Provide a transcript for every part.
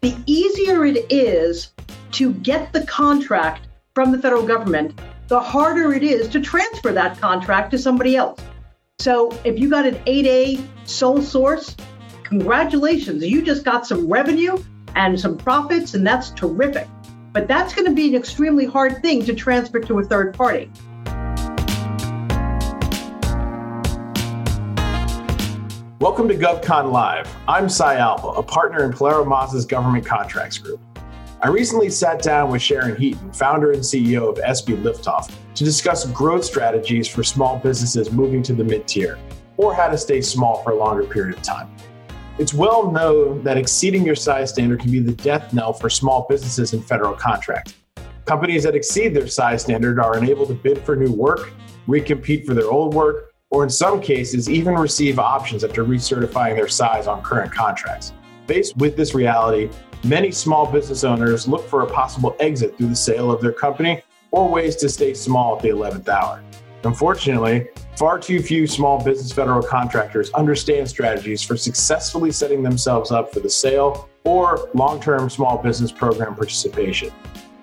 The easier it is to get the contract from the federal government, the harder it is to transfer that contract to somebody else. So if you got an 8A sole source, congratulations, you just got some revenue and some profits, and that's terrific. But that's going to be an extremely hard thing to transfer to a third party. Welcome to GovCon Live. I'm Cy Alba, a partner in PilieroMazza's Government Contracts Group. I recently sat down with Sharon Heaton, founder and CEO of sbLiftOff, to discuss growth strategies for small businesses moving to the mid tier, or how to stay small for a longer period of time. It's well known that exceeding your size standard can be the death knell for small businesses in federal contract. Companies that exceed their size standard are unable to bid for new work, recompete for their old work, or in some cases, even receive options after recertifying their size on current contracts. Faced with this reality, many small business owners look for a possible exit through the sale of their company or ways to stay small at the 11th hour. Unfortunately, far too few small business federal contractors understand strategies for successfully setting themselves up for the sale or long term small business program participation.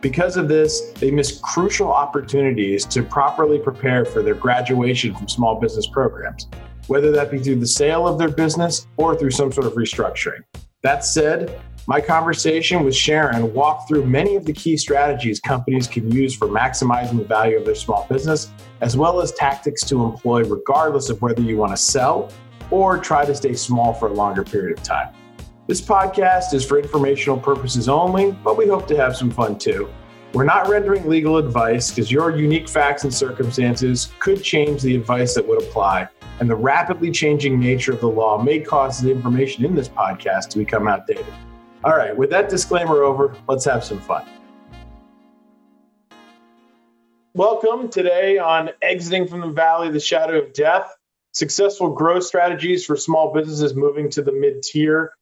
Because of this, they miss crucial opportunities to properly prepare for their graduation from small business programs, whether that be through the sale of their business or through some sort of restructuring. That said, my conversation with Sharon walked through many of the key strategies companies can use for maximizing the value of their small business, as well as tactics to employ regardless of whether you want to sell or try to stay small for a longer period of time. This podcast is for informational purposes only, but we hope to have some fun too. We're not rendering legal advice because your unique facts and circumstances could change the advice that would apply, and the rapidly changing nature of the law may cause the information in this podcast to become outdated. All right, with that disclaimer over, let's have some fun. Welcome today on Exiting from the Valley, the Shadow of Death Successful Growth Strategies for Small Businesses Moving to the Mid Tier.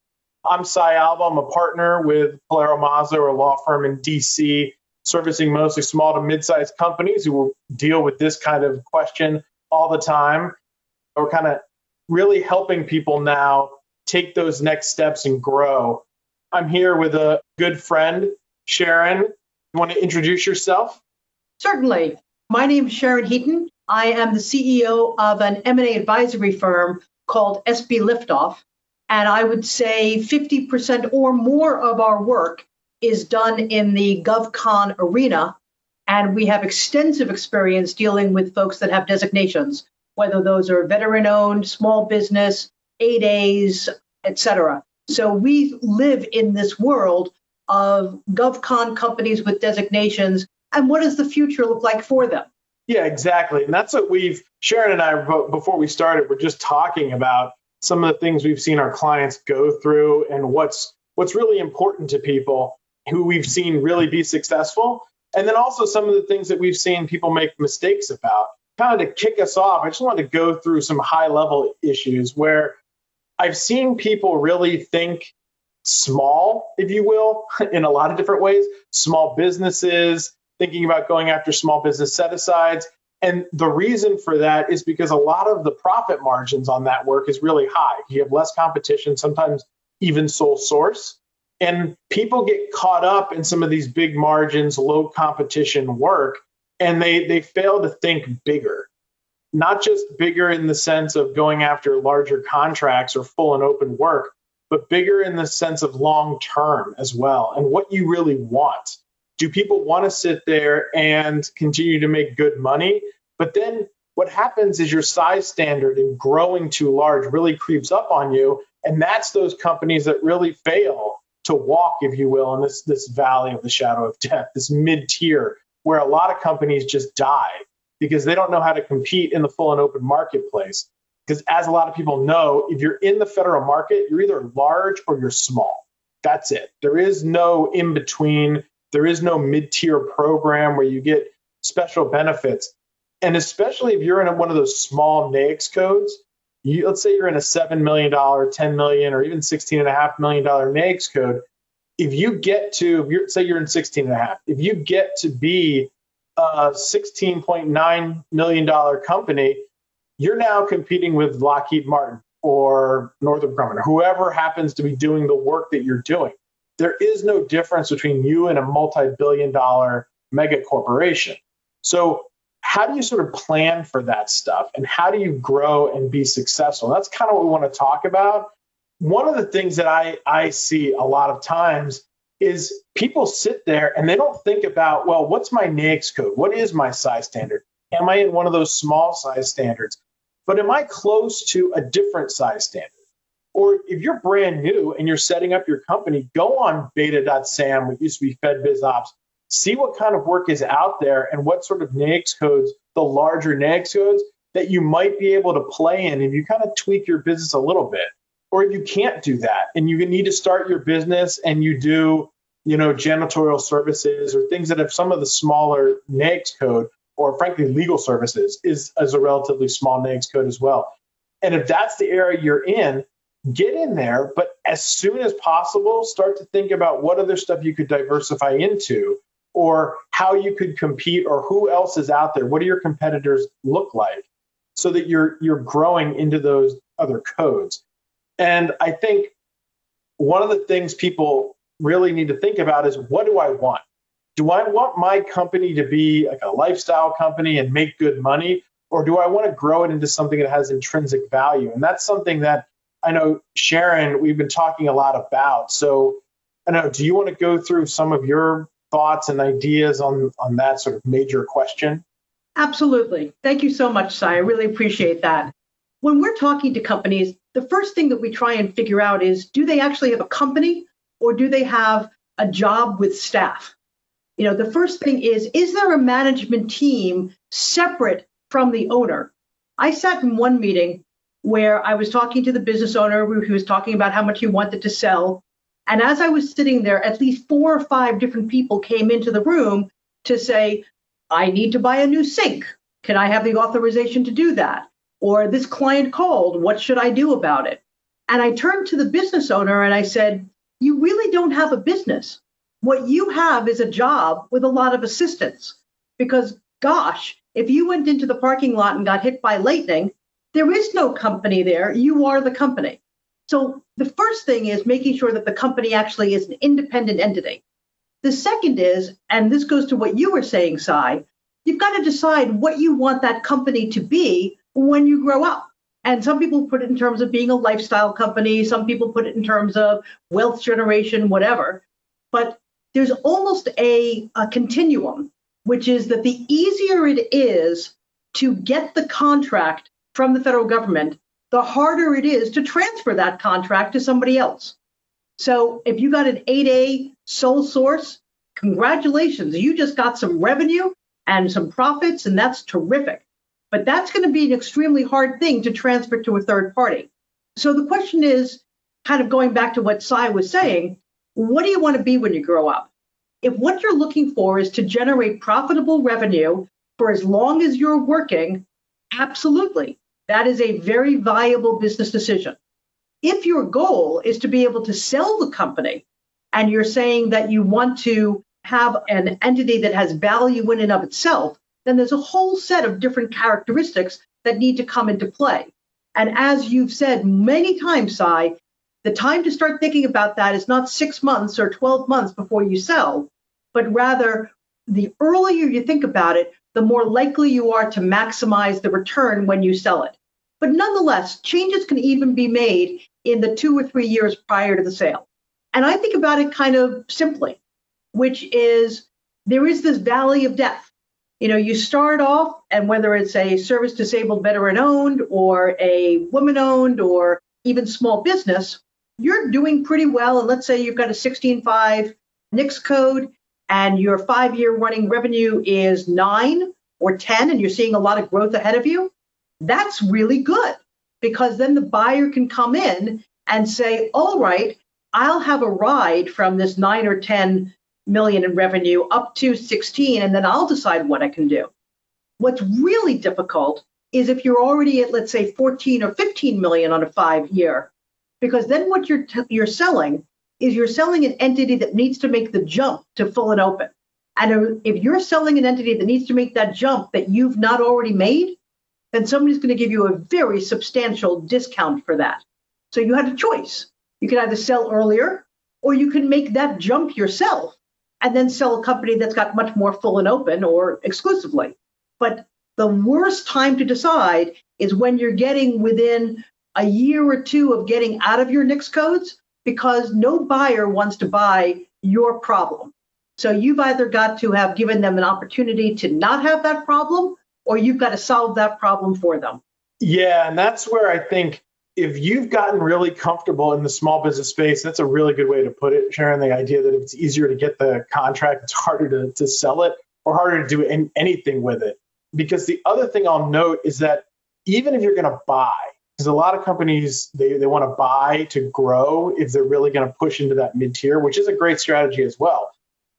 I'm Cy Alba. I'm a partner with PilieroMazza, a law firm in DC, servicing mostly small to mid-sized companies who will deal with this kind of question all the time. We're kind of really helping people now take those next steps and grow. I'm here with a good friend, Sharon. You want to introduce yourself? Certainly. My name is Sharon Heaton. I am the CEO of an M&A advisory firm called sbLiftOff. And I would say 50% or more of our work is done in the GovCon arena. And we have extensive experience dealing with folks that have designations, whether those are veteran owned, small business, 8As, et cetera. So we live in this world of GovCon companies with designations. And what does the future look like for them? Yeah, exactly. And that's what we've, Sharon and I, before we started, we're just talking about some of the things we've seen our clients go through and what's what's really important to people who we've seen really be successful and then also some of the things that we've seen people make mistakes about kind of to kick us off i just wanted to go through some high level issues where i've seen people really think small if you will in a lot of different ways small businesses thinking about going after small business set asides and the reason for that is because a lot of the profit margins on that work is really high. You have less competition, sometimes even sole source. And people get caught up in some of these big margins, low competition work, and they, they fail to think bigger. Not just bigger in the sense of going after larger contracts or full and open work, but bigger in the sense of long term as well and what you really want do people want to sit there and continue to make good money? But then what happens is your size standard and growing too large really creeps up on you. And that's those companies that really fail to walk, if you will, in this, this valley of the shadow of death, this mid tier, where a lot of companies just die because they don't know how to compete in the full and open marketplace. Because as a lot of people know, if you're in the federal market, you're either large or you're small. That's it. There is no in between. There is no mid tier program where you get special benefits. And especially if you're in one of those small NAICS codes, you, let's say you're in a $7 million, 10 million, or even $16.5 million NAICS code. If you get to, if you're, say you're in 16 and a half, if you get to be a $16.9 million company, you're now competing with Lockheed Martin or Northrop Grumman or whoever happens to be doing the work that you're doing. There is no difference between you and a multi billion dollar mega corporation. So, how do you sort of plan for that stuff and how do you grow and be successful? That's kind of what we want to talk about. One of the things that I, I see a lot of times is people sit there and they don't think about, well, what's my NAICS code? What is my size standard? Am I in one of those small size standards? But am I close to a different size standard? Or if you're brand new and you're setting up your company, go on beta.sam, which used to be FedBizOpps, see what kind of work is out there and what sort of NAICS codes, the larger NAICS codes, that you might be able to play in if you kind of tweak your business a little bit. Or if you can't do that and you need to start your business and you do, you know, janitorial services or things that have some of the smaller NAICS code, or frankly legal services is, is a relatively small NAICS code as well. And if that's the area you're in, get in there, but as soon as possible, start to think about what other stuff you could diversify into or how you could compete or who else is out there. What do your competitors look like so that you're you're growing into those other codes. And I think one of the things people really need to think about is what do I want? do I want my company to be like a lifestyle company and make good money? Or do I want to grow it into something that has intrinsic value? And that's something that I know, Sharon, we've been talking a lot about. So I know, do you want to go through some of your thoughts and ideas on, on that sort of major question? Absolutely. Thank you so much, Cy. I really appreciate that. When we're talking to companies, the first thing that we try and figure out is do they actually have a company or do they have a job with staff? you know, the first thing is, is there a management team separate from the owner? I sat in one meeting where I was talking to the business owner who was talking about how much he wanted to sell. And as I was sitting there, at least four or five different people came into the room to say, I need to buy a new sink. Can I have the authorization to do that? Or this client called, what should I do about it? And I turned to the business owner and I said, You really don't have a business. What you have is a job with a lot of assistance because, gosh, if you went into the parking lot and got hit by lightning, there is no company there. You are the company. So the first thing is making sure that the company actually is an independent entity. The second is, and this goes to what you were saying, Cy, you've got to decide what you want that company to be when you grow up. And some people put it in terms of being a lifestyle company, some people put it in terms of wealth generation, whatever. But there's almost a, a continuum, which is that the easier it is to get the contract from the federal government, the harder it is to transfer that contract to somebody else. So if you got an 8A sole source, congratulations, you just got some revenue and some profits, and that's terrific. But that's going to be an extremely hard thing to transfer to a third party. So the question is kind of going back to what Cy was saying what do you want to be when you grow up? If what you're looking for is to generate profitable revenue for as long as you're working, absolutely. That is a very viable business decision. If your goal is to be able to sell the company and you're saying that you want to have an entity that has value in and of itself, then there's a whole set of different characteristics that need to come into play. And as you've said many times, Cy, the time to start thinking about that is not six months or 12 months before you sell, but rather the earlier you think about it, the more likely you are to maximize the return when you sell it. But nonetheless, changes can even be made in the two or three years prior to the sale. And I think about it kind of simply, which is there is this valley of death. You know, you start off, and whether it's a service disabled veteran owned or a woman owned or even small business, you're doing pretty well. And let's say you've got a 16.5 NAICS code and your five year running revenue is nine or 10, and you're seeing a lot of growth ahead of you. That's really good because then the buyer can come in and say, all right, I'll have a ride from this nine or 10 million in revenue up to 16, and then I'll decide what I can do. What's really difficult is if you're already at, let's say, 14 or 15 million on a five year because then what you're t- you're selling is you're selling an entity that needs to make the jump to full and open. And if you're selling an entity that needs to make that jump that you've not already made, then somebody's going to give you a very substantial discount for that. So you had a choice. You can either sell earlier or you can make that jump yourself and then sell a company that's got much more full and open or exclusively. But the worst time to decide is when you're getting within a year or two of getting out of your NAICS codes because no buyer wants to buy your problem. So you've either got to have given them an opportunity to not have that problem or you've got to solve that problem for them. Yeah, and that's where I think if you've gotten really comfortable in the small business space, that's a really good way to put it, Sharon. The idea that if it's easier to get the contract, it's harder to, to sell it or harder to do anything with it. Because the other thing I'll note is that even if you're going to buy, because a lot of companies they, they want to buy to grow if they're really going to push into that mid tier, which is a great strategy as well.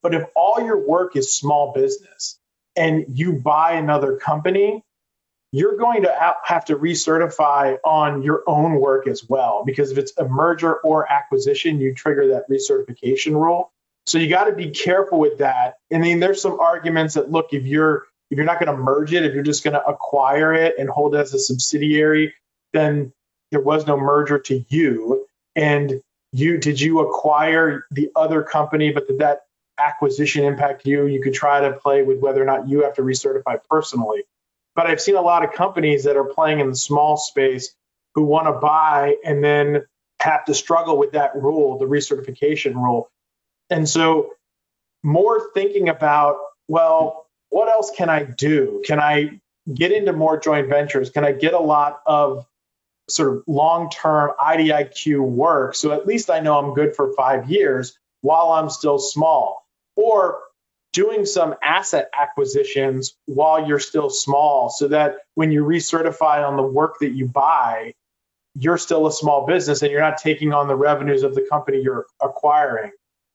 But if all your work is small business and you buy another company, you're going to have to recertify on your own work as well because if it's a merger or acquisition you trigger that recertification rule. So you got to be careful with that. And then there's some arguments that look if you're if you're not going to merge it if you're just going to acquire it and hold it as a subsidiary then there was no merger to you. And you did you acquire the other company but did that acquisition impact you? You could try to play with whether or not you have to recertify personally but I've seen a lot of companies that are playing in the small space who want to buy and then have to struggle with that rule, the recertification rule. And so, more thinking about, well, what else can I do? Can I get into more joint ventures? Can I get a lot of sort of long term IDIQ work? So at least I know I'm good for five years while I'm still small. Or doing some asset acquisitions while you're still small so that when you recertify on the work that you buy, you're still a small business and you're not taking on the revenues of the company you're acquiring.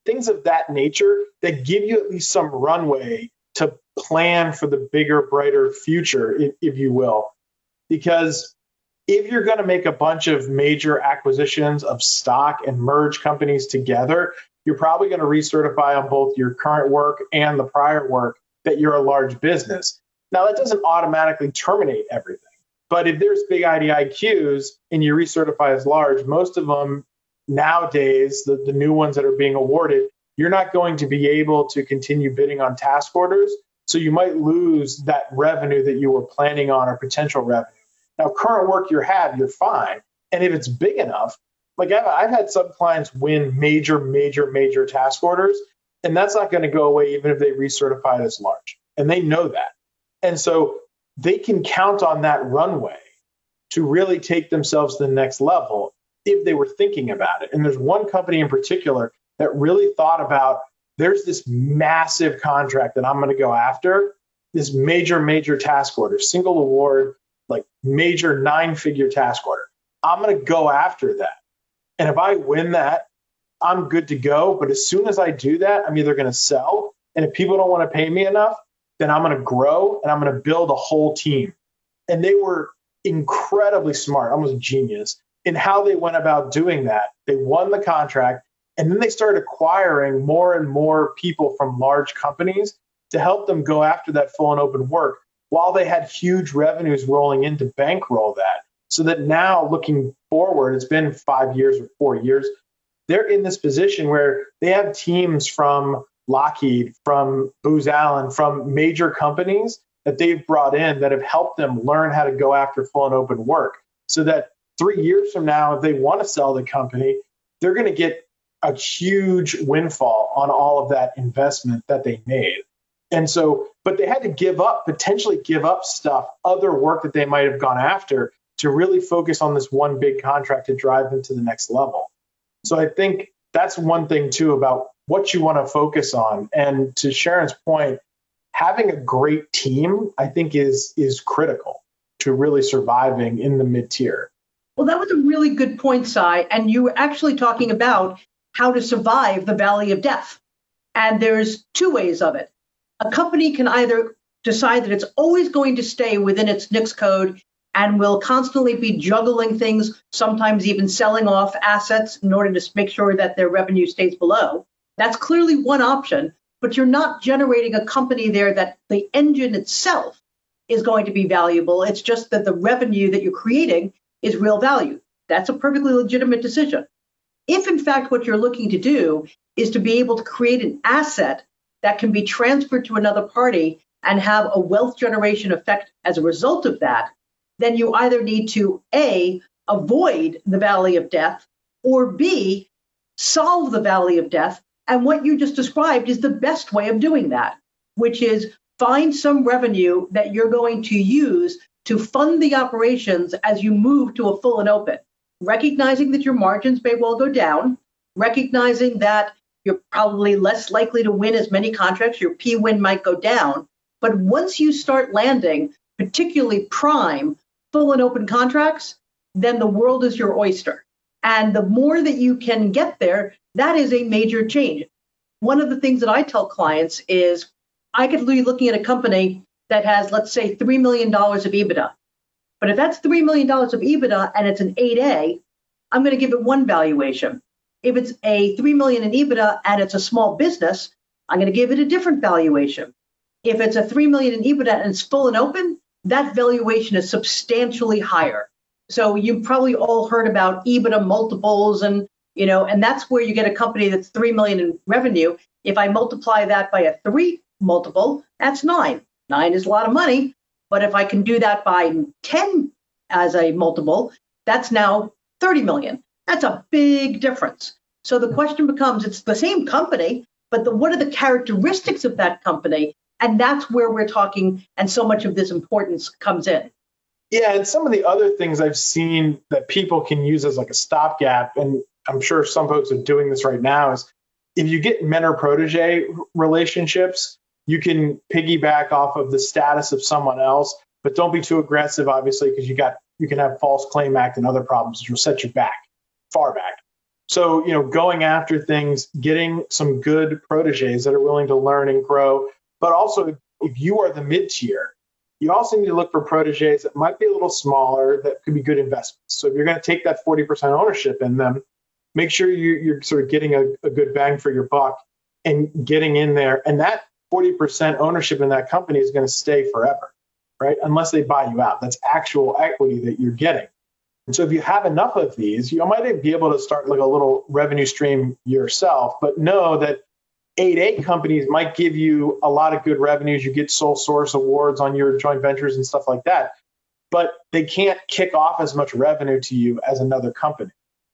Things of that nature that give you at least some runway to plan for the bigger, brighter future, if, if you will. Because if you're going to make a bunch of major acquisitions of stock and merge companies together, you're probably going to recertify on both your current work and the prior work that you're a large business. Now, that doesn't automatically terminate everything. But if there's big IDIQs and you recertify as large, most of them nowadays, the, the new ones that are being awarded, you're not going to be able to continue bidding on task orders. So you might lose that revenue that you were planning on or potential revenue. Now, current work you have, you're fine. And if it's big enough, like I've, had some clients win major, major, major task orders, and that's not going to go away even if they recertify it as large. And they know that. And so they can count on that runway to really take themselves to the next level if they were thinking about it. And there's one company in particular that really thought about there's this massive contract that I'm going to go after, this major, major task order, single award, like major nine figure task order. I'm going to go after that. And if I win that, I'm good to go. But as soon as I do that, I'm either going to sell. And if people don't want to pay me enough, then I'm going to grow and I'm going to build a whole team. And they were incredibly smart, almost genius in how they went about doing that. They won the contract and then they started acquiring more and more people from large companies to help them go after that full and open work while they had huge revenues rolling in to bankroll that so that now looking forward, it's been five years or four years, they're in this position where they have teams from Lockheed, from Booz Allen, from major companies that they've brought in that have helped them learn how to go after full and open work. So that three years from now, if they want to sell the company, they're going to get a huge windfall on all of that investment that they made. And so, but they had to give up, potentially give up stuff, other work that they might have gone after to really focus on this one big contract to drive them to the next level. So I think that's one thing too about what you want to focus on. And to Sharon's point, having a great team, I think is is critical to really surviving in the mid tier. Well, that was a really good point, Cy. And you were actually talking about how to survive the valley of death. And there's two ways of it. A company can either decide that it's always going to stay within its NAICS code and will constantly be juggling things, sometimes even selling off assets in order to make sure that their revenue stays below. That's clearly one option. but you're not generating a company there that the engine itself is going to be valuable. It's just that the revenue that you're creating is real value. That's a perfectly legitimate decision. If, in fact, what you're looking to do is to be able to create an asset that can be transferred to another party and have a wealth generation effect as a result of that, then you either need to A, avoid the valley of death, or B, solve the valley of death. And what you just described is the best way of doing that, which is find some revenue that you're going to use to fund the operations as you move to a full and open, recognizing that your margins may well go down, recognizing that you're probably less likely to win as many contracts, your P win might go down. But once you start landing, particularly prime, full and open contracts, then the world is your oyster. And the more that you can get there, that is a major change. One of the things that I tell clients is I could be looking at a company that has, let's say, $3 million of EBITDA. But if that's $3 million of EBITDA and it's an 8A, I'm going to give it one valuation. If it's a 3 million in EBITDA and it's a small business, I'm going to give it a different valuation. If it's a 3 million in EBITDA and it's full and open, that valuation is substantially higher. So you probably all heard about EBITDA multiples and you know, and that's where you get a company that's 3 million in revenue. If I multiply that by a 3 multiple, that's 9. 9 is a lot of money, but if I can do that by 10 as a multiple, that's now 30 million. That's a big difference. So the question becomes it's the same company, but the, what are the characteristics of that company? And that's where we're talking, and so much of this importance comes in. Yeah, and some of the other things I've seen that people can use as like a stopgap, and I'm sure some folks are doing this right now, is if you get mentor protege relationships, you can piggyback off of the status of someone else, but don't be too aggressive, obviously, because you got you can have false claim act and other problems which will set you back, far back. So, you know, going after things, getting some good proteges that are willing to learn and grow, but also if you are the mid tier, you also need to look for proteges that might be a little smaller that could be good investments. So if you're going to take that 40% ownership in them, make sure you, are sort of getting a, a good bang for your buck and getting in there. And that 40% ownership in that company is going to stay forever, right? Unless they buy you out. That's actual equity that you're getting. And so if you have enough of these, you might be able to start like a little revenue stream yourself, but know that 8A companies might give you a lot of good revenues. You get sole source awards on your joint ventures and stuff like that, but they can't kick off as much revenue to you as another company.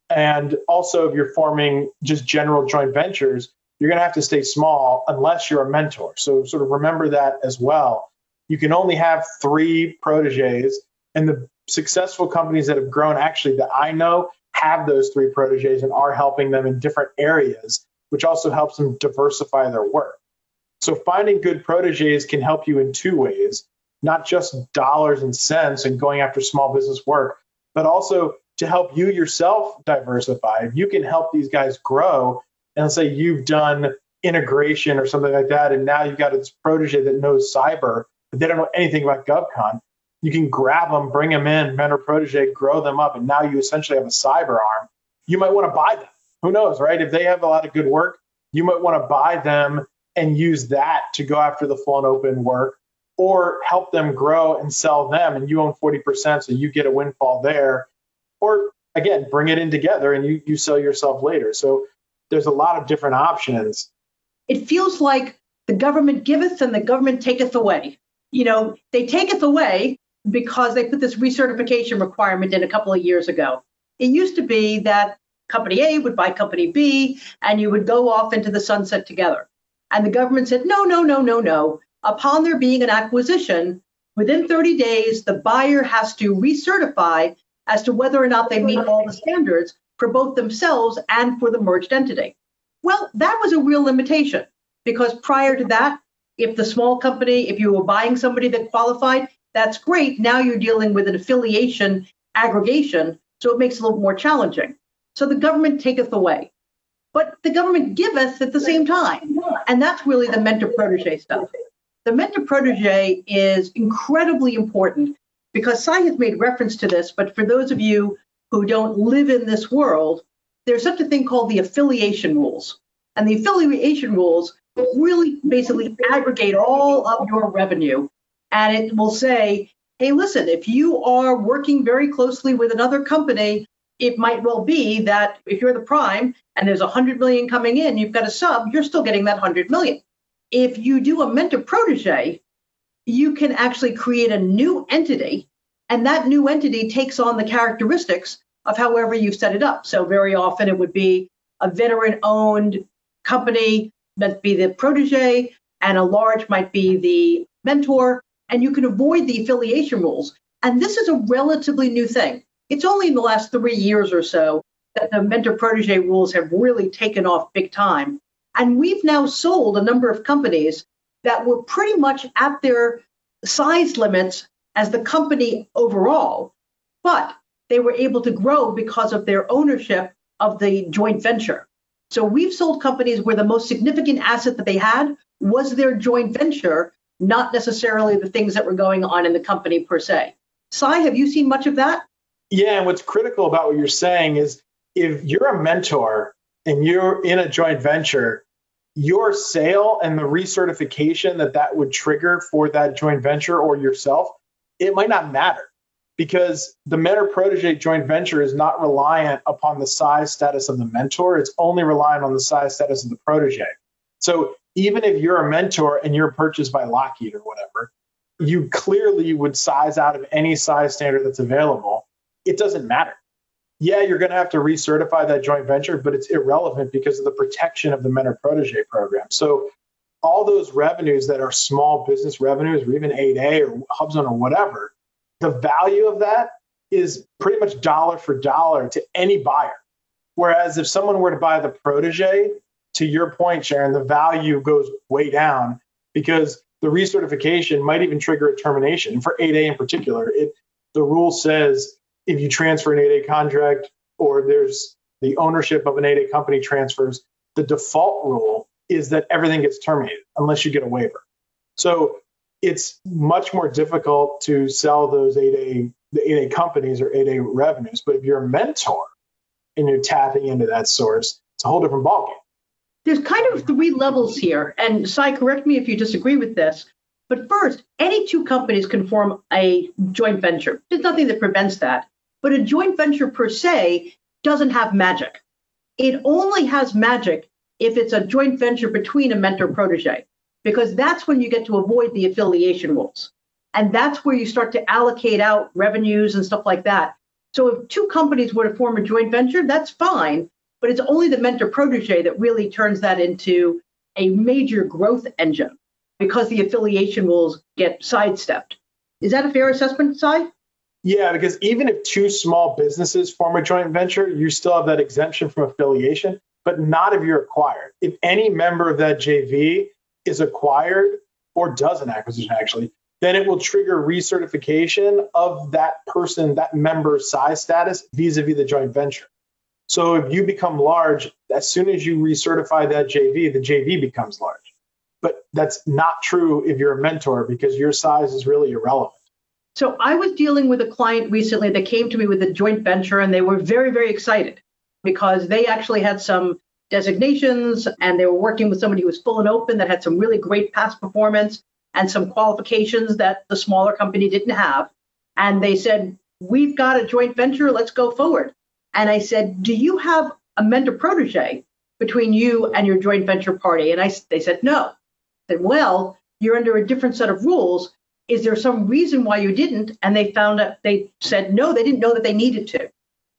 And also, if you're forming just general joint ventures, you're going to have to stay small unless you're a mentor. So, sort of remember that as well. You can only have three proteges, and the successful companies that have grown actually that I know have those three proteges and are helping them in different areas, which also helps them diversify their work. So finding good proteges can help you in two ways, not just dollars and cents and going after small business work, but also to help you yourself diversify. If you can help these guys grow, and say you've done integration or something like that, and now you've got this protege that knows cyber, but they don't know anything about GovCon, you can grab them, bring them in, mentor protege, grow them up, and now you essentially have a cyber arm. You might want to buy them. Who knows, right? If they have a lot of good work, you might want to buy them and use that to go after the full and open work or help them grow and sell them and you own 40% so you get a windfall there or again bring it in together and you, you sell yourself later so there's a lot of different options it feels like the government giveth and the government taketh away you know they taketh away because they put this recertification requirement in a couple of years ago. It used to be that company A would buy company B and you would go off into the sunset together. And the government said, no, no, no, no, no. Upon there being an acquisition, within 30 days, the buyer has to recertify as to whether or not they meet all the standards for both themselves and for the merged entity. Well, that was a real limitation because prior to that, if the small company, if you were buying somebody that qualified, that's great. Now you're dealing with an affiliation aggregation, so it makes it a little more challenging. So the government taketh away, but the government giveth at the same time. And that's really the mentor protege stuff. The mentor protege is incredibly important because Cy has made reference to this, but for those of you who don't live in this world, there's such a thing called the affiliation rules. And the affiliation rules really basically aggregate all of your revenue and it will say, hey, listen, if you are working very closely with another company, it might well be that if you're the prime and there's 100 million coming in, you've got a sub, you're still getting that 100 million. If you do a mentor protege, you can actually create a new entity, and that new entity takes on the characteristics of however you've set it up. So very often it would be a veteran owned company that be the protege, and a large might be the mentor, and you can avoid the affiliation rules. And this is a relatively new thing. It's only in the last three years or so that the mentor protege rules have really taken off big time. And we've now sold a number of companies that were pretty much at their size limits as the company overall, but they were able to grow because of their ownership of the joint venture. So we've sold companies where the most significant asset that they had was their joint venture, not necessarily the things that were going on in the company per se. Cy, have you seen much of that? Yeah, and what's critical about what you're saying is if you're a mentor and you're in a joint venture, your sale and the recertification that that would trigger for that joint venture or yourself, it might not matter because the mentor protege joint venture is not reliant upon the size status of the mentor. It's only reliant on the size status of the protege. So even if you're a mentor and you're purchased by Lockheed or whatever, you clearly would size out of any size standard that's available. It doesn't matter. Yeah, you're going to have to recertify that joint venture, but it's irrelevant because of the protection of the mentor protege program. So all those revenues that are small business revenues or even 8A or HubZone or whatever, the value of that is pretty much dollar for dollar to any buyer. Whereas if someone were to buy the protege, to your point, Sharon, the value goes way down because the recertification might even trigger a termination. And for 8A in particular, it the rule says if you transfer an 8A contract or there's the ownership of an 8A company transfers, the default rule is that everything gets terminated unless you get a waiver. So it's much more difficult to sell those 8A the 8A companies or 8A revenues. But if you're a mentor and you're tapping into that source, it's a whole different ballgame. There's kind of three levels here, and Cy, correct me if you disagree with this. But first, any two companies can form a joint venture. There's nothing that prevents that. But a joint venture per se doesn't have magic. It only has magic if it's a joint venture between a mentor protege because that's when you get to avoid the affiliation rules. And that's where you start to allocate out revenues and stuff like that. So if two companies were to form a joint venture, that's fine, but it's only the mentor protege that really turns that into a major growth engine because the affiliation rules get sidestepped. Is that a fair assessment, Cy? Yeah, because even if two small businesses form a joint venture, you still have that exemption from affiliation, but not if you're acquired. If any member of that JV is acquired or does an acquisition actually, then it will trigger recertification of that person, that member's size status vis-a-vis the joint venture. So if you become large, as soon as you recertify that JV, the JV becomes large. But that's not true if you're a mentor because your size is really irrelevant. So I was dealing with a client recently that came to me with a joint venture and they were very, very excited because they actually had some designations and they were working with somebody who was full and open that had some really great past performance and some qualifications that the smaller company didn't have. And they said, We've got a joint venture, let's go forward. And I said, Do you have a mentor protege between you and your joint venture party? And I, they said, No. I said, Well, you're under a different set of rules. Is there some reason why you didn't? And they found out, they said, No, they didn't know that they needed to.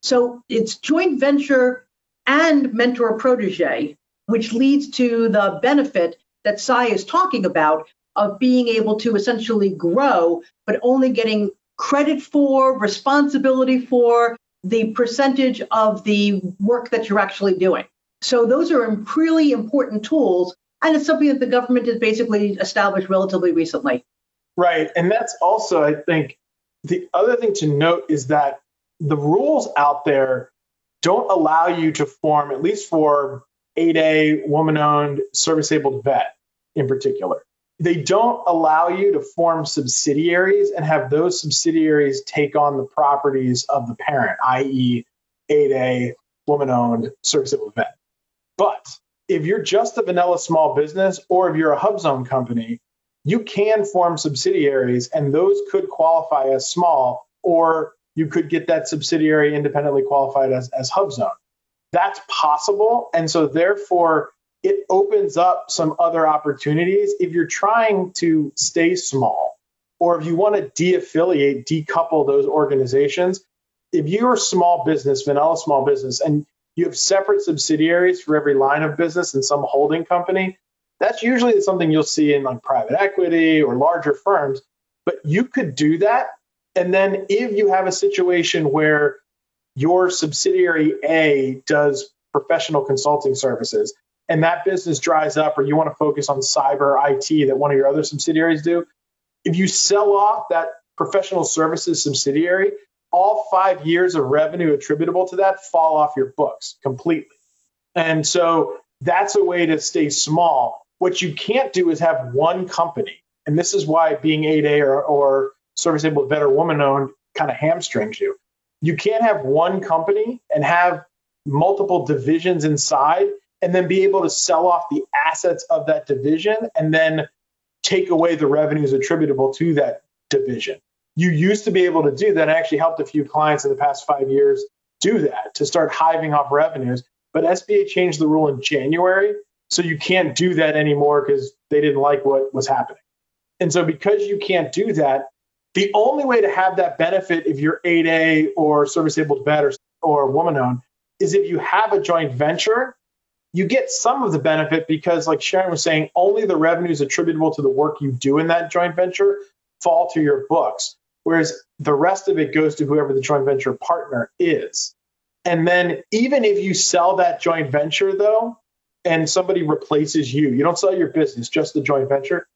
So it's joint venture and mentor protege, which leads to the benefit that Cy is talking about of being able to essentially grow, but only getting credit for, responsibility for the percentage of the work that you're actually doing. So those are really important tools. And it's something that the government has basically established relatively recently. Right. And that's also, I think, the other thing to note is that the rules out there don't allow you to form, at least for 8A woman owned service able vet in particular. They don't allow you to form subsidiaries and have those subsidiaries take on the properties of the parent, i.e., 8A woman owned service able vet. But if you're just a vanilla small business or if you're a HubZone company, you can form subsidiaries and those could qualify as small, or you could get that subsidiary independently qualified as, as HubZone. That's possible. And so, therefore, it opens up some other opportunities if you're trying to stay small or if you want to de-affiliate, decouple those organizations. If you're a small business, vanilla small business, and you have separate subsidiaries for every line of business in some holding company, that's usually something you'll see in like private equity or larger firms. But you could do that. And then if you have a situation where your subsidiary A does professional consulting services and that business dries up or you want to focus on cyber IT that one of your other subsidiaries do, if you sell off that professional services subsidiary, all five years of revenue attributable to that fall off your books completely. And so that's a way to stay small. What you can't do is have one company. And this is why being 8A or, or service able vet or woman owned kind of hamstrings you. You can't have one company and have multiple divisions inside and then be able to sell off the assets of that division and then take away the revenues attributable to that division. You used to be able to do that. I actually helped a few clients in the past five years do that to start hiving off revenues. But SBA changed the rule in January. So you can't do that anymore because they didn't like what was happening. And so because you can't do that, the only way to have that benefit if you're 8A or service able vet or, or woman owned is if you have a joint venture you get some of the benefit because, like Sharon was saying, only the revenues attributable to the work you do in that joint venture fall to your books, whereas the rest of it goes to whoever the joint venture partner is. And then, even if you sell that joint venture, though, and somebody replaces you, you don't sell your business, just the joint venture.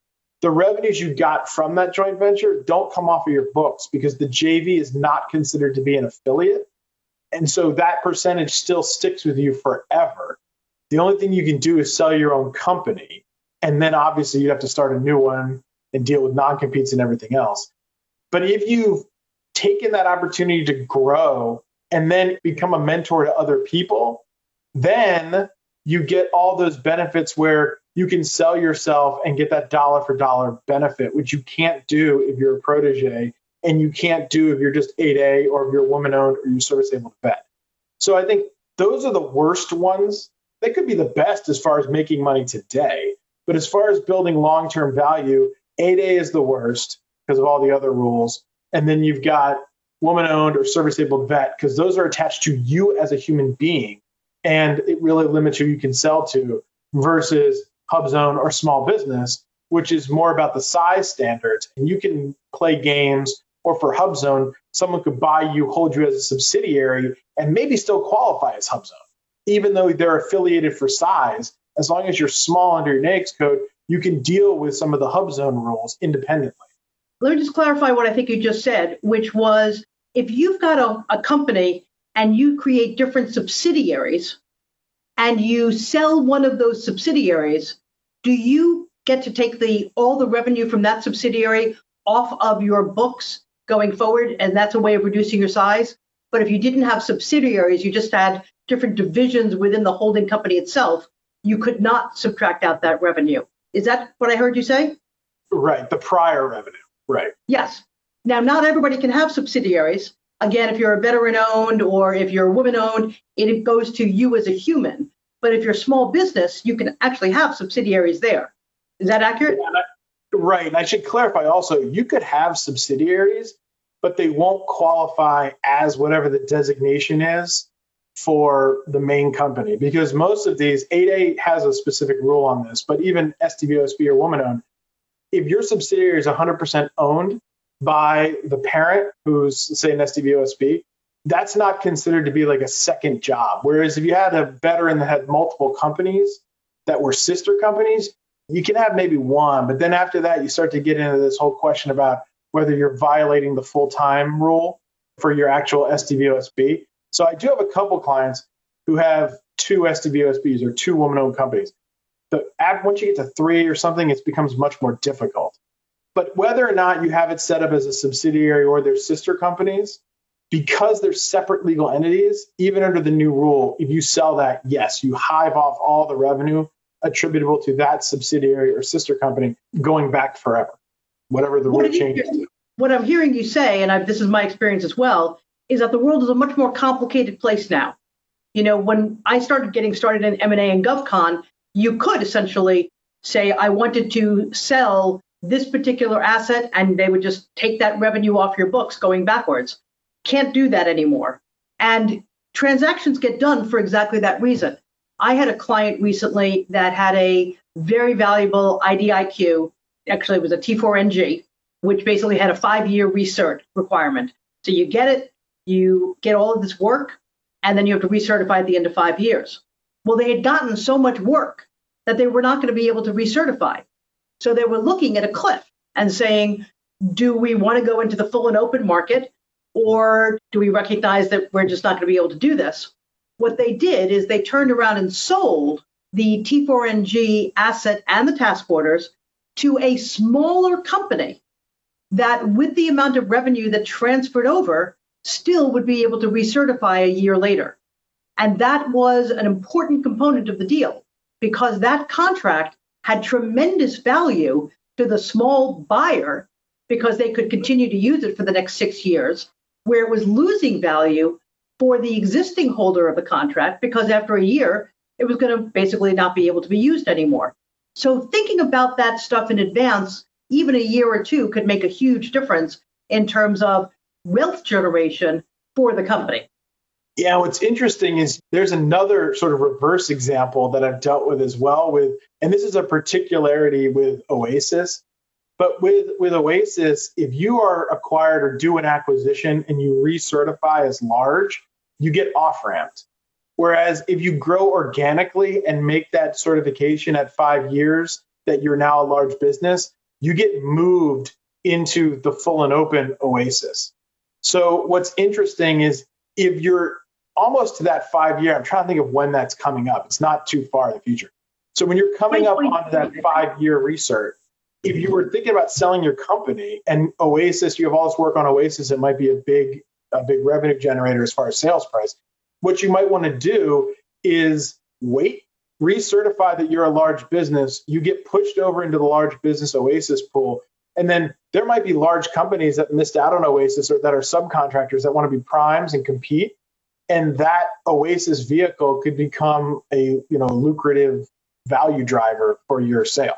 The revenues you got from that joint venture don't come off of your books because the JV is not considered to be an affiliate. And so that percentage still sticks with you forever. The only thing you can do is sell your own company. And then obviously you'd have to start a new one and deal with non competes and everything else. But if you've taken that opportunity to grow and then become a mentor to other people, then you get all those benefits where you can sell yourself and get that dollar for dollar benefit, which you can't do if you're a protege and you can't do if you're just 8A or if you're woman owned or you're service able vet. So I think those are the worst ones they could be the best as far as making money today. But as far as building long term value, 8A is the worst because of all the other rules. And then you've got woman owned or service able vet because those are attached to you as a human being. And it really limits who you can sell to versus HubZone or small business, which is more about the size standards. And you can play games, or for HubZone, someone could buy you, hold you as a subsidiary, and maybe still qualify as HubZone even though they're affiliated for size, as long as you're small under your NAICS code, you can deal with some of the HubZone rules independently. Let me just clarify what I think you just said, which was if you've got a, a company and you create different subsidiaries and you sell one of those subsidiaries, do you get to take the all the revenue from that subsidiary off of your books going forward and that's a way of reducing your size but if you didn't have subsidiaries you just had different divisions within the holding company itself, you could not subtract out that revenue. Is that what I heard you say? Right, the prior revenue. Right. Yes. Now, not everybody can have subsidiaries. Again, if you're a veteran owned or if you're a woman owned, it goes to you as a human. But if you're a small business, you can actually have subsidiaries there. Is that accurate? Yeah, right. And I should clarify also, you could have subsidiaries, but they won't qualify as whatever the designation is for the main company because most of these 8A has a specific rule on this, but even SDVOSB or woman owned, if your subsidiary is 100% owned by the parent, who's say an SDVOSB, that's not considered to be like a second job. Whereas if you had a veteran that had multiple companies that were sister companies, you can have maybe one, but then after that, you start to get into this whole question about whether you're violating the full time rule for your actual SDVOSB. So I do have a couple clients who have two SDVOSBs or two woman-owned companies. But once you get to three or something, it becomes much more difficult. But whether or not you have it set up as a subsidiary or their sister companies, because they're separate legal entities, even under the new rule, if you sell that, yes, you hive off all the revenue attributable to that subsidiary or sister company going back forever, whatever the rule changes. What I'm hearing you say, and I, this is my experience as well, is that the world is a much more complicated place now. You know, when I started getting started in M&A and GovCon, you could essentially say, I wanted to sell this particular asset, and they would just take that revenue off your books going backwards. Can't do that anymore. And transactions get done for exactly that reason. I had a client recently that had a very valuable IDIQ. Actually, it was a T4NG, which basically had a five year recert requirement. So you get it, you get all of this work, and then you have to recertify at the end of five years. Well, they had gotten so much work that they were not going to be able to recertify. So they were looking at a cliff and saying, do we want to go into the full and open market or do we recognize that we're just not going to be able to do this? What they did is they turned around and sold the T4NG asset and the task orders to a smaller company that, with the amount of revenue that transferred over, still would be able to recertify a year later. And that was an important component of the deal because that contract had tremendous value to the small buyer because they could continue to use it for the next six years, where it was losing value for the existing holder of the contract because after a year, it was going to basically not be able to be used anymore. So, thinking about that stuff in advance, even a year or two, could make a huge difference in terms of wealth generation for the company. Yeah, what's interesting is there's another sort of reverse example that I've dealt with as well with, and this is a particularity with Oasis. But with, with Oasis, if you are acquired or do an acquisition and you recertify as large, you get off ramped. Whereas if you grow organically and make that certification at five years that you're now a large business, you get moved into the full and open Oasis. So what's interesting is if you're almost to that five year. I'm trying to think of when that's coming up. It's not too far in the future. So when you're coming up on that five year recert, if you were thinking about selling your company and Oasis, you have all this work on Oasis, it might be a big a big revenue generator as far as sales price. What you might want to do is wait, recertify that you're a large business. You get pushed over into the large business Oasis pool. And then there might be large companies that missed out on Oasis or that are subcontractors that want to be primes and compete and that Oasis vehicle could become a you know lucrative value driver for your sale.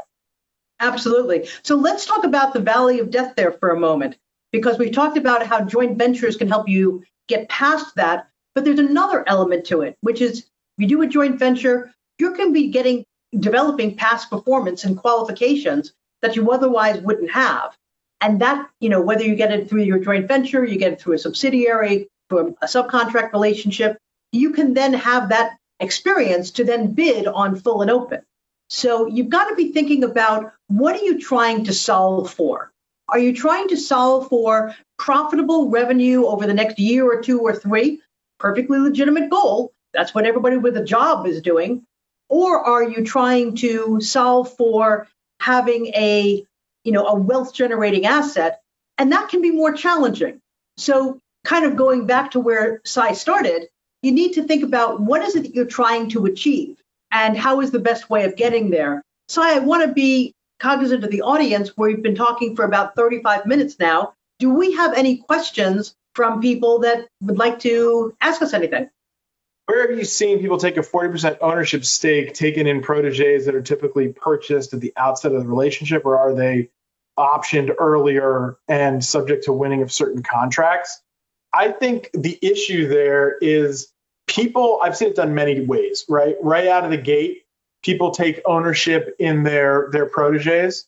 Absolutely. So let's talk about the valley of death there for a moment, because we've talked about how joint ventures can help you get past that. But there's another element to it, which is if you do a joint venture, you can be getting developing past performance and qualifications that you otherwise wouldn't have. And that, you know, whether you get it through your joint venture, you get it through a subsidiary, from a subcontract relationship, you can then have that experience to then bid on full and open. So you've got to be thinking about what are you trying to solve for? Are you trying to solve for profitable revenue over the next year or two or three? Perfectly legitimate goal. That's what everybody with a job is doing. Or are you trying to solve for having a, you know, a wealth generating asset? And that can be more challenging. So kind of going back to where Cy started, you need to think about what is it that you're trying to achieve and how is the best way of getting there. Cy, I want to be cognizant of the audience where we've been talking for about 35 minutes now. Do we have any questions from people that would like to ask us anything? Where have you seen people take a 40% ownership stake taken in proteges that are typically purchased at the outset of the relationship, or are they optioned earlier and subject to winning of certain contracts? I think the issue there is people, I've seen it done many ways, right? Right out of the gate, people take ownership in their their proteges.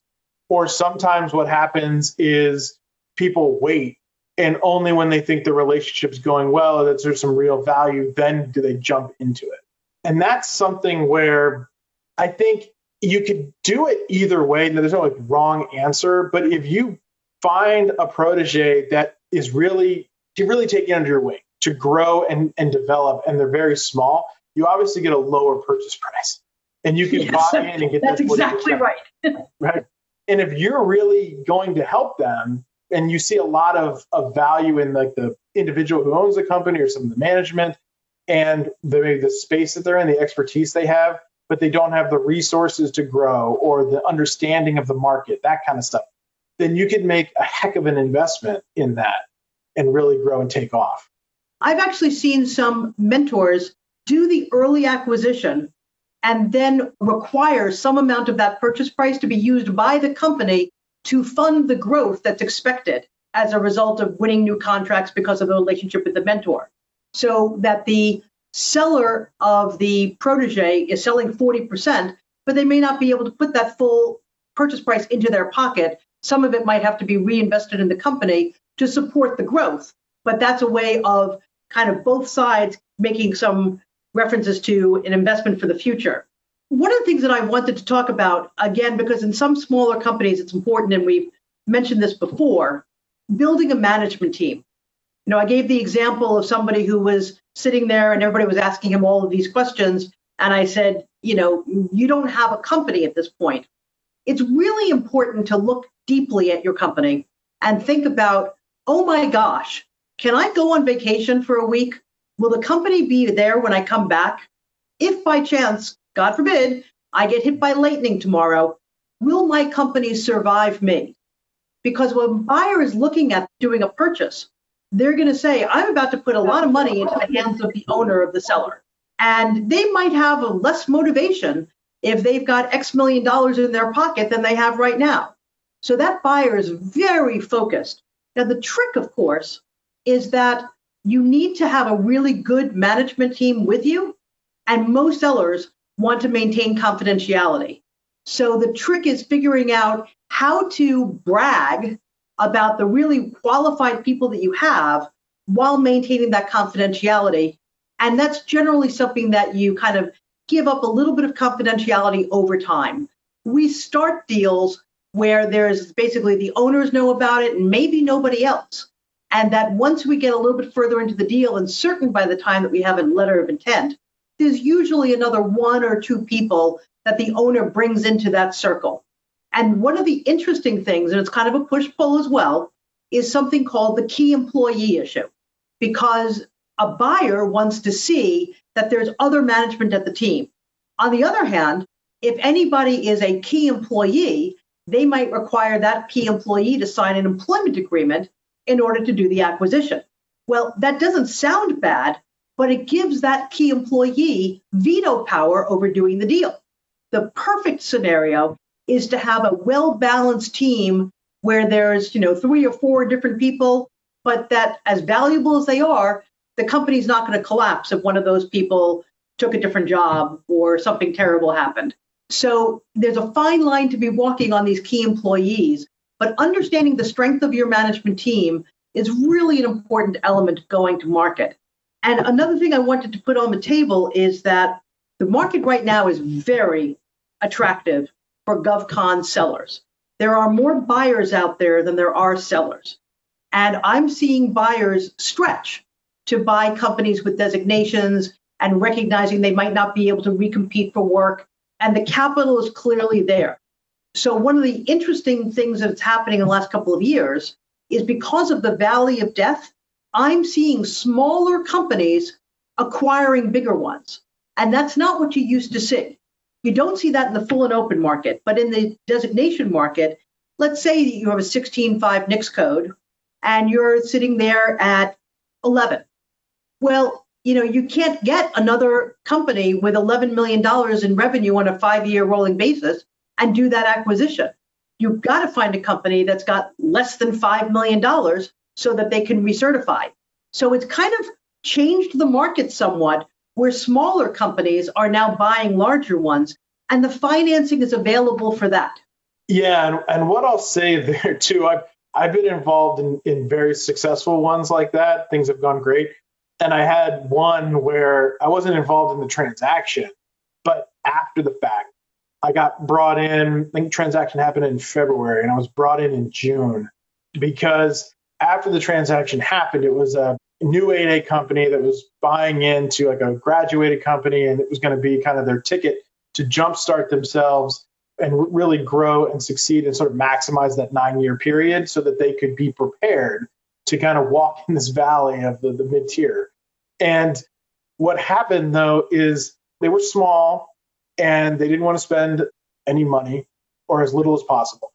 Or sometimes what happens is people wait and only when they think the relationship's going well, that there's some real value, then do they jump into it. And that's something where I think you could do it either way. There's no like wrong answer, but if you find a protege that is really to really take you under your wing to grow and, and develop, and they're very small, you obviously get a lower purchase price. And you can yes, buy in and get that that's exactly right. right. And if you're really going to help them, and you see a lot of, of value in like the individual who owns the company or some of the management and the, the space that they're in, the expertise they have, but they don't have the resources to grow or the understanding of the market, that kind of stuff, then you could make a heck of an investment in that and really grow and take off. I've actually seen some mentors do the early acquisition and then require some amount of that purchase price to be used by the company to fund the growth that's expected as a result of winning new contracts because of the relationship with the mentor. So that the seller of the protege is selling 40%, but they may not be able to put that full purchase price into their pocket. Some of it might have to be reinvested in the company to support the growth. But that's a way of kind of both sides making some references to an investment for the future. One of the things that I wanted to talk about, again, because in some smaller companies it's important, and we've mentioned this before, building a management team. You know, I gave the example of somebody who was sitting there and everybody was asking him all of these questions. And I said, you know, you don't have a company at this point. It's really important to look deeply at your company and think about, oh my gosh, can I go on vacation for a week? Will the company be there when I come back? If by chance, God forbid, I get hit by lightning tomorrow, will my company survive me? Because when a buyer is looking at doing a purchase, they're going to say, I'm about to put a lot of money into the hands of the owner of the seller. And they might have less motivation if they've got X million dollars in their pocket than they have right now. So that buyer is very focused. Now, the trick, of course, is that you need to have a really good management team with you. And most sellers want to maintain confidentiality. So the trick is figuring out how to brag about the really qualified people that you have while maintaining that confidentiality. And that's generally something that you kind of give up a little bit of confidentiality over time. We start deals where there's basically the owners know about it and maybe nobody else. And that once we get a little bit further into the deal, and certain by the time that we have a letter of intent, there's usually another one or two people that the owner brings into that circle. And one of the interesting things, and it's kind of a push pull as well, is something called the key employee issue. Because a buyer wants to see that there's other management at the team. On the other hand, if anybody is a key employee, they might require that key employee to sign an employment agreement in order to do the acquisition. Well, that doesn't sound bad, but it gives that key employee veto power over doing the deal. The perfect scenario is to have a well-balanced team where there's, you know, three or four different people, but that as valuable as they are, the company's not going to collapse if one of those people took a different job or something terrible happened. So there's a fine line to be walking on these key employees but understanding the strength of your management team is really an important element going to market. And another thing I wanted to put on the table is that the market right now is very attractive for GovCon sellers. There are more buyers out there than there are sellers. And I'm seeing buyers stretch to buy companies with designations and recognizing they might not be able to recompete for work. And the capital is clearly there. So, one of the interesting things that's happening in the last couple of years is because of the valley of death, I'm seeing smaller companies acquiring bigger ones. And that's not what you used to see. You don't see that in the full and open market, but in the designation market, let's say that you have a 16.5 NAICS code and you're sitting there at 11. Well, you know, you can't get another company with $11 million in revenue on a five year rolling basis and do that acquisition. You've got to find a company that's got less than $5 million so that they can recertify. So it's kind of changed the market somewhat where smaller companies are now buying larger ones and the financing is available for that. Yeah, and, and what I'll say there too, I've I've been involved in, in very successful ones like that. Things have gone great. And I had one where I wasn't involved in the transaction, but after the fact, I got brought in, I think transaction happened in February, and I was brought in in June because after the transaction happened, it was a new 8A company that was buying into like a graduated company, and it was going to be kind of their ticket to jumpstart themselves and really grow and succeed and sort of maximize that nine year period so that they could be prepared to kind of walk in this valley of the, the mid tier. And what happened though is they were small and they didn't want to spend any money or as little as possible.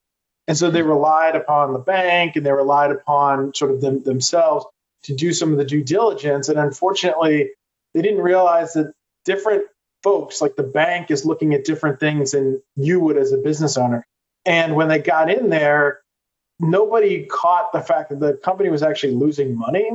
And so they relied upon the bank and they relied upon sort of them, themselves to do some of the due diligence. And unfortunately, they didn't realize that different folks, like the bank, is looking at different things than you would as a business owner. And when they got in there, nobody caught the fact that the company was actually losing money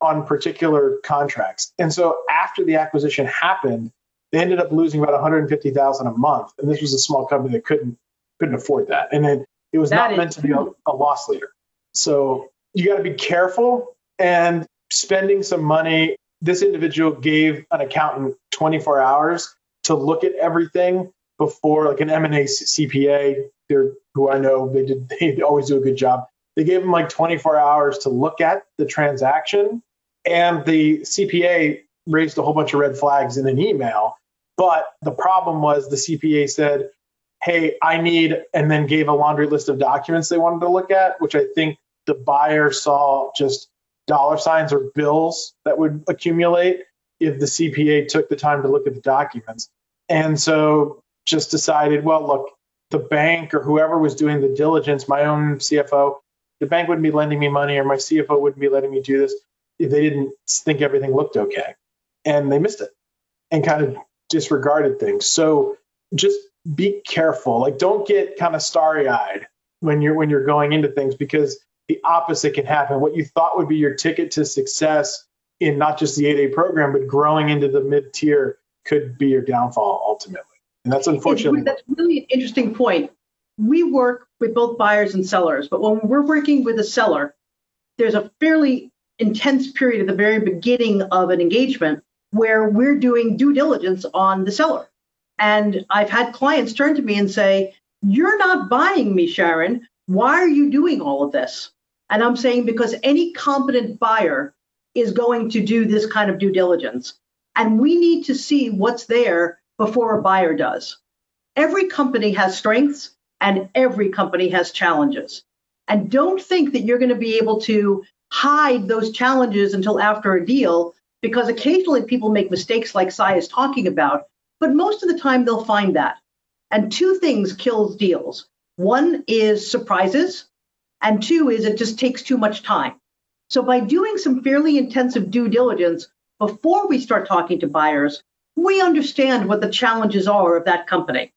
on particular contracts. And so after the acquisition happened, they ended up losing about 150,000 a month. And this was a small company that couldn't couldn't afford that. And then it was that not meant to be a, a loss leader. So you got to be careful and spending some money. This individual gave an accountant 24 hours to look at everything before, like an M&A CPA, they're, who I know they did, they always do a good job. They gave him like 24 hours to look at the transaction, and the CPA raised a whole bunch of red flags in an email. But the problem was the CPA said, "Hey, I need," and then gave a laundry list of documents they wanted to look at, which I think the buyer saw just dollar signs or bills that would accumulate if the CPA took the time to look at the documents. And so just decided, well, look, the bank or whoever was doing the diligence, my own CFO, the bank wouldn't be lending me money or my CFO wouldn't be letting me do this if they didn't think everything looked okay. And they missed it and kind of disregarded things. So just be careful. Like don't get kind of starry-eyed when you're when you're going into things because the opposite can happen. What you thought would be your ticket to success in not just the 8A program, but growing into the mid tier could be your downfall ultimately. And that's unfortunately. That's really an interesting point. We work with both buyers and sellers, but when we're working with a seller, there's a fairly intense period at the very beginning of an engagement where we're doing due diligence on the seller. And I've had clients turn to me and say, You're not buying me, Sharon. Why are you doing all of this? And I'm saying because any competent buyer is going to do this kind of due diligence. And we need to see what's there before a buyer does. Every company has strengths and every company has challenges. And don't think that you're going to be able to hide those challenges until after a deal, because occasionally people make mistakes like Cy is talking about, but most of the time they'll find that. And two things kills deals. One is surprises, and two is it just takes too much time. So by doing some fairly intensive due diligence before we start talking to buyers, we understand what the challenges are of that company.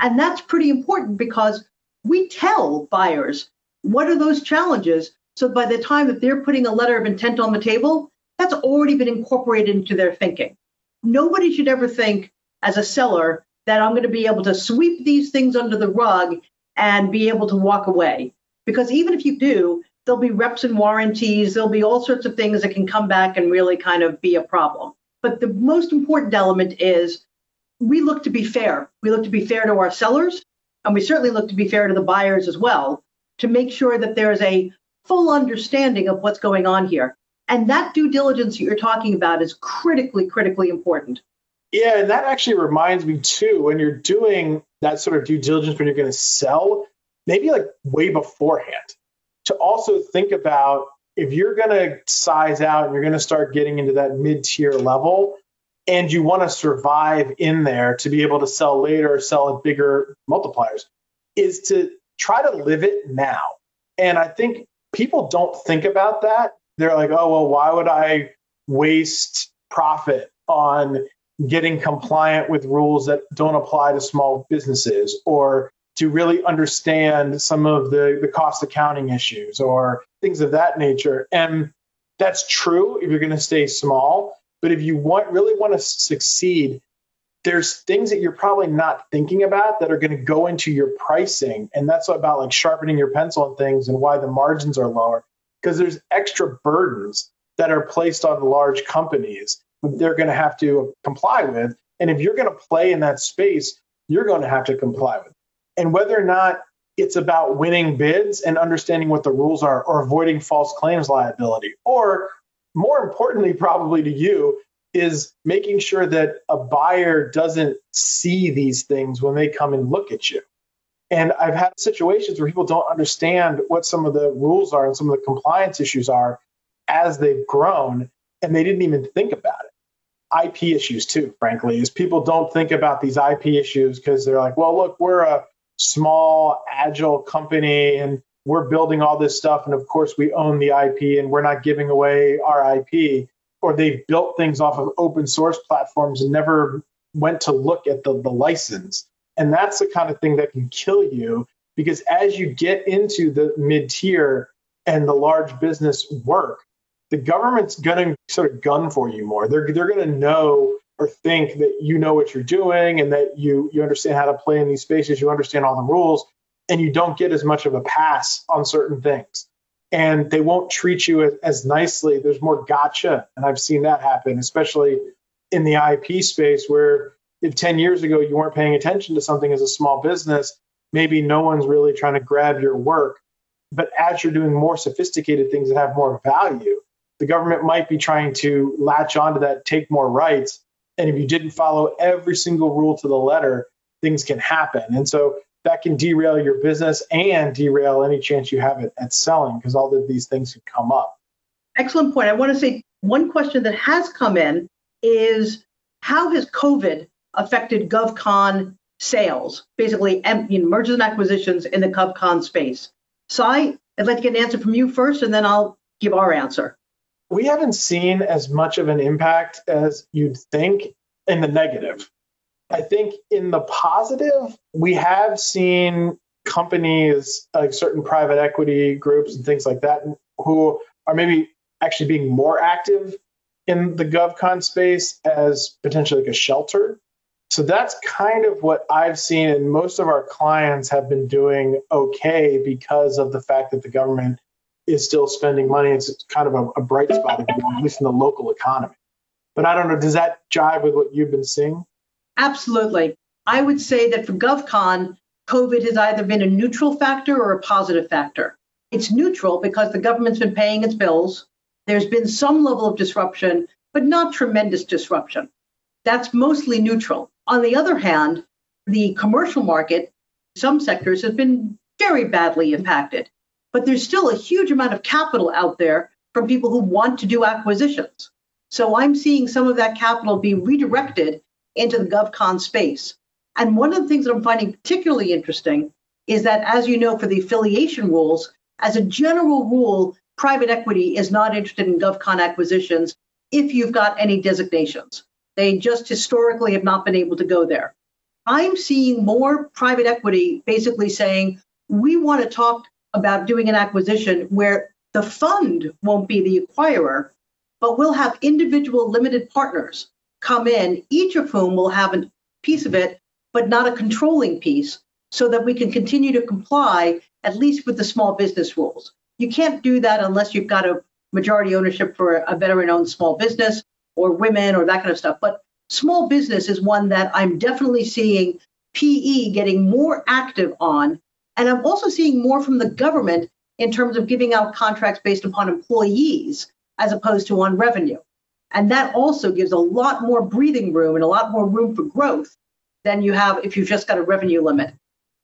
And that's pretty important because we tell buyers what are those challenges. So by the time that they're putting a letter of intent on the table, that's already been incorporated into their thinking. Nobody should ever think as a seller that I'm going to be able to sweep these things under the rug and be able to walk away. Because even if you do, there'll be reps and warranties, there'll be all sorts of things that can come back and really kind of be a problem. But the most important element is we look to be fair. We look to be fair to our sellers, and we certainly look to be fair to the buyers as well to make sure that there's a full understanding of what's going on here. And that due diligence that you're talking about is critically, critically important. Yeah, and that actually reminds me too, when you're doing that sort of due diligence when you're going to sell, maybe like way beforehand, to also think about if you're going to size out and you're going to start getting into that mid tier level and you want to survive in there to be able to sell later or sell at bigger multipliers, is to try to live it now. And I think people don't think about that. They're like, oh, well, why would I waste profit on getting compliant with rules that don't apply to small businesses or to really understand some of the, the cost accounting issues or things of that nature. And that's true if you're going to stay small. But if you want really want to succeed, there's things that you're probably not thinking about that are going to go into your pricing. And that's about like sharpening your pencil and things and why the margins are lower. Because there's extra burdens that are placed on large companies that they're going to have to comply with. And if you're going to play in that space, you're going to have to comply with and whether or not it's about winning bids and understanding what the rules are or avoiding false claims liability or more importantly probably to you is making sure that a buyer doesn't see these things when they come and look at you And I've had situations where people don't understand what some of the rules are and some of the compliance issues are as they've grown, and they didn't even think about it. IP issues, too, frankly, is people don't think about these IP issues because they're like, well, look, we're a small, agile company and we're building all this stuff. And of course, we own the IP and we're not giving away our IP. Or they've built things off of open source platforms and never went to look at the, the license. And that's the kind of thing that can kill you because as you get into the mid tier and the large business work, the government's going to sort of gun for you more. They're, they're going to know or think that you know what you're doing and that you, you understand how to play in these spaces, you understand all the rules, and you don't get as much of a pass on certain things. And they won't treat you as, nicely. There's more gotcha. And I've seen that happen, especially in the IP space where if 10 years ago you weren't paying attention to something as a small business, maybe no one's really trying to grab your work. But as you're doing more sophisticated things that have more value, the government might be trying to latch onto that, take more rights. And if you didn't follow every single rule to the letter, things can happen. And so that can derail your business and derail any chance you have at, at selling because all of these things could come up. Excellent point. I want to say one question that has come in is how has COVID affected GovCon sales, basically you know, mergers and acquisitions in the GovCon space. Cy, I'd like to get an answer from you first, and then I'll give our answer. We haven't seen as much of an impact as you'd think in the negative. I think in the positive, we have seen companies like certain private equity groups and things like that who are maybe actually being more active in the GovCon space as potentially like a shelter so that's kind of what I've seen, and most of our clients have been doing okay because of the fact that the government is still spending money. It's kind of a, a bright spot, at least in the local economy. But I don't know, does that jive with what you've been seeing? Absolutely. I would say that for GovCon, COVID has either been a neutral factor or a positive factor. It's neutral because the government's been paying its bills. There's been some level of disruption, but not tremendous disruption. That's mostly neutral. On the other hand, the commercial market, some sectors, has been very badly impacted. But there's still a huge amount of capital out there from people who want to do acquisitions. So I'm seeing some of that capital be redirected into the GovCon space. And one of the things that I'm finding particularly interesting is that, as you know, for the affiliation rules, as a general rule, private equity is not interested in GovCon acquisitions if you've got any designations. They just historically have not been able to go there. I'm seeing more private equity basically saying, we want to talk about doing an acquisition where the fund won't be the acquirer, but we'll have individual limited partners come in, each of whom will have a piece of it, but not a controlling piece, so that we can continue to comply at least with the small business rules. You can't do that unless you've got a majority ownership for a veteran owned small business or women or that kind of stuff. But small business is one that I'm definitely seeing PE getting more active on. And I'm also seeing more from the government in terms of giving out contracts based upon employees as opposed to on revenue. And that also gives a lot more breathing room and a lot more room for growth than you have if you've just got a revenue limit.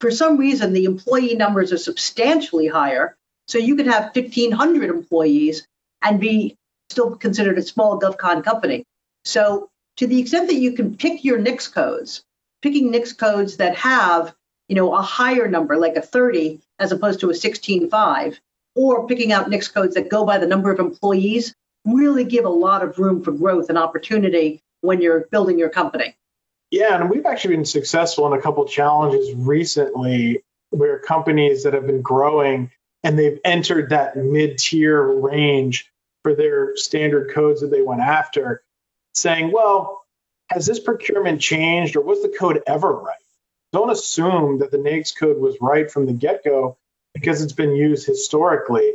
For some reason, the employee numbers are substantially higher. So you could have 1,500 employees and be still considered a small GovCon company. So to the extent that you can pick your NAICS codes, picking NAICS codes that have you know a higher number like a 30 as opposed to a 16.5, or picking out NAICS codes that go by the number of employees really give a lot of room for growth and opportunity when you're building your company. Yeah, and we've actually been successful in a couple challenges recently where companies that have been growing and they've entered that mid-tier range for their standard codes that they went after, saying, well, has this procurement changed or was the code ever right? Don't assume that the NAICS code was right from the get go because it's been used historically.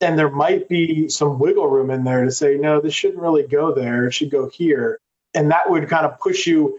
And there might be some wiggle room in there to say, no, this shouldn't really go there. It should go here. And that would kind of push you.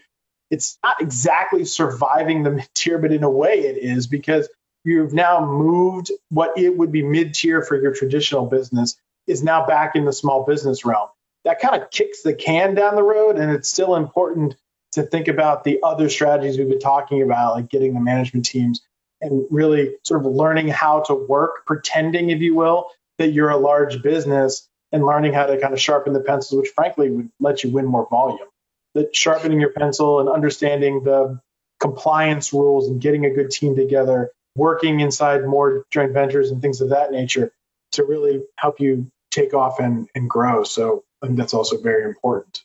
It's not exactly surviving the mid tier, but in a way it is because you've now moved what it would be mid tier for your traditional business is now back in the small business realm. That kind of kicks the can down the road, and it's still important to think about the other strategies we've been talking about, like getting the management teams and really sort of learning how to work, pretending, if you will, that you're a large business and learning how to kind of sharpen the pencils, which frankly would let you win more volume. That sharpening your pencil and understanding the compliance rules and getting a good team together, working inside more joint ventures and things of that nature to really help you take off and, and grow. So I think that's also very important.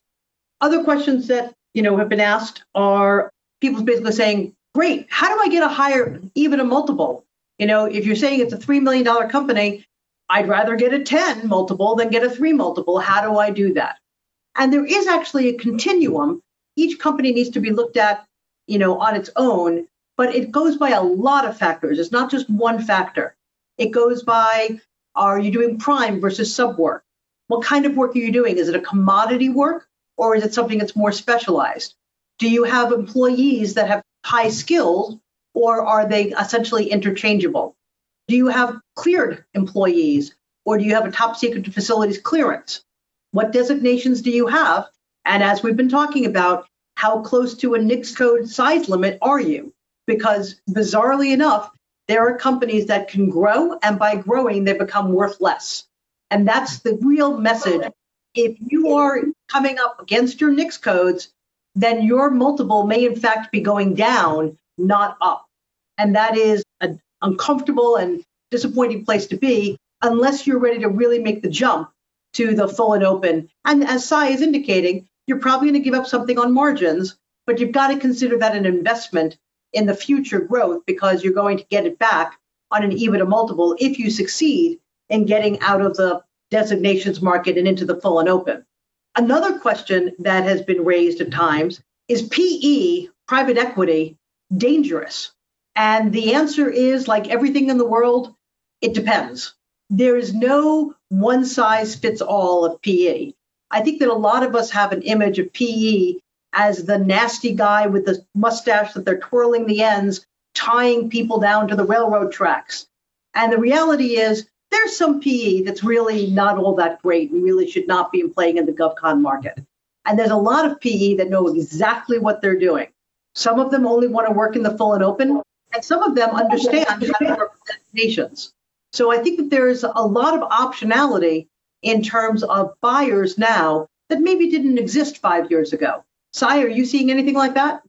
Other questions that you know have been asked are people basically saying, "Great, how do I get a higher, even a multiple?" You know, if you're saying it's a three million dollar company, I'd rather get a 10 multiple than get a three multiple. How do I do that? And there is actually a continuum. Each company needs to be looked at, you know, on its own, but it goes by a lot of factors. It's not just one factor. It goes by are you doing prime versus sub work? What kind of work are you doing? Is it a commodity work or is it something that's more specialized? Do you have employees that have high skills or are they essentially interchangeable? Do you have cleared employees or do you have a top secret facilities clearance? What designations do you have? And as we've been talking about, how close to a NAICS code size limit are you? Because bizarrely enough, there are companies that can grow, and by growing, they become worth less. And that's the real message. If you are coming up against your NAICS codes, then your multiple may in fact be going down, not up. And that is an uncomfortable and disappointing place to be unless you're ready to really make the jump to the full and open. And as Cy is indicating, you're probably going to give up something on margins, but you've got to consider that an investment in the future growth because you're going to get it back on an EBITDA multiple if you succeed in getting out of the designations market and into the full and open. Another question that has been raised at times is PE, private equity, dangerous? And the answer is like everything in the world, it depends. There is no one size fits all of PE. I think that a lot of us have an image of PE as the nasty guy with the mustache that they're twirling the ends, tying people down to the railroad tracks. And the reality is, there's some PE that's really not all that great and really should not be playing in the GovCon market. And there's a lot of PE that know exactly what they're doing. Some of them only want to work in the full and open, and some of them understand how to with nations. So I think that there's a lot of optionality in terms of buyers now that maybe didn't exist five years ago. Cy, are you seeing anything like that?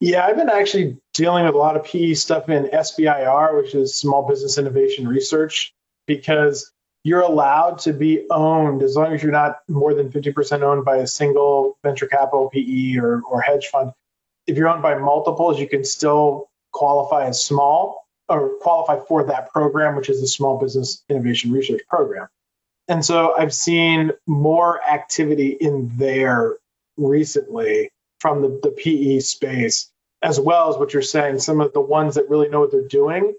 Yeah, I've been actually dealing with a lot of PE stuff in SBIR, which is Small Business Innovation Research, because you're allowed to be owned as long as you're not more than 50% owned by a single venture capital PE or, or hedge fund. If you're owned by multiples, you can still qualify as small or qualify for that program, which is the Small Business Innovation Research Program. And so I've seen more activity in there recently from the, the PE space, as well as what you're saying. Some of the ones that really know what they're doing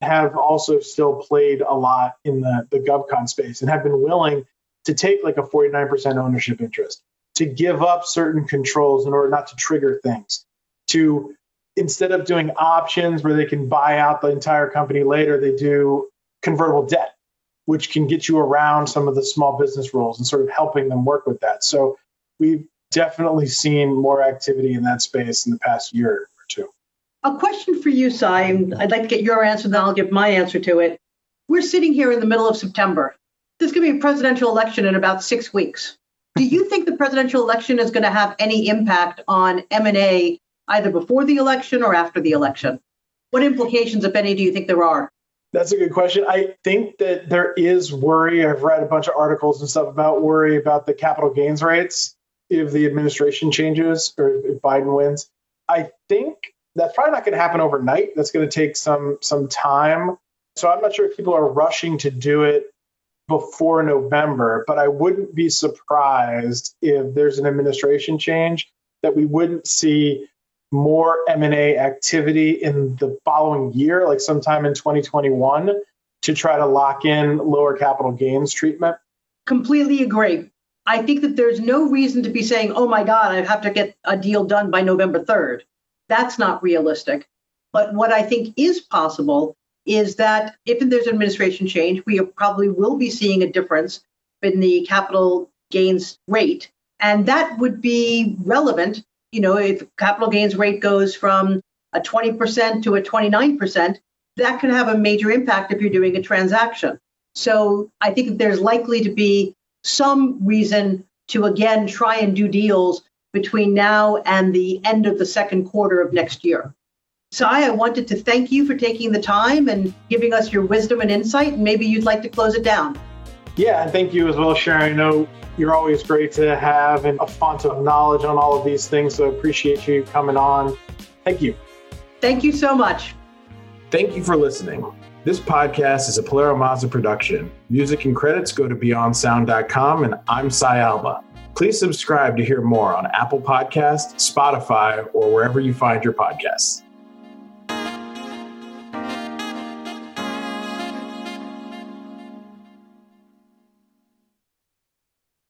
have also still played a lot in the, the GovCon space and have been willing to take like a 49% ownership interest, to give up certain controls in order not to trigger things, to instead of doing options where they can buy out the entire company later, they do convertible debt, which can get you around some of the small business rules and sort of helping them work with that. So we've definitely seen more activity in that space in the past year. A question for you, Cy. I'd like to get your answer, then I'll give my answer to it. We're sitting here in the middle of September. There's going to be a presidential election in about six weeks. Do you think the presidential election is going to have any impact on M&A either before the election or after the election? What implications, if any, do you think there are? That's a good question. I think that there is worry. I've read a bunch of articles and stuff about worry about the capital gains rates if the administration changes or if Biden wins. I think that's probably not going to happen overnight. That's going to take some some time. So I'm not sure if people are rushing to do it before November, but I wouldn't be surprised if there's an administration change that we wouldn't see more M&A activity in the following year, like sometime in 2021, to try to lock in lower capital gains treatment? Completely agree. I think that there's no reason to be saying, oh my God, I have to get a deal done by November 3rd. That's not realistic. But what I think is possible is that if there's an administration change, we probably will be seeing a difference in the capital gains rate. And that would be relevant you know, if capital gains rate goes from a 20% to a 29%, that can have a major impact if you're doing a transaction. So I think there's likely to be some reason to again try and do deals between now and the end of the second quarter of next year. Cy, I wanted to thank you for taking the time and giving us your wisdom and insight. And maybe you'd like to close it down. Yeah, and thank you as well, Sharon. I know you're always great to have and a font of knowledge on all of these things. So I appreciate you coming on. Thank you. Thank you so much. Thank you for listening. This podcast is a PilieroMazza production. Music and credits go to beyondsound.com, and I'm Cy Alba. Please subscribe to hear more on Apple Podcast, Spotify, or wherever you find your podcasts.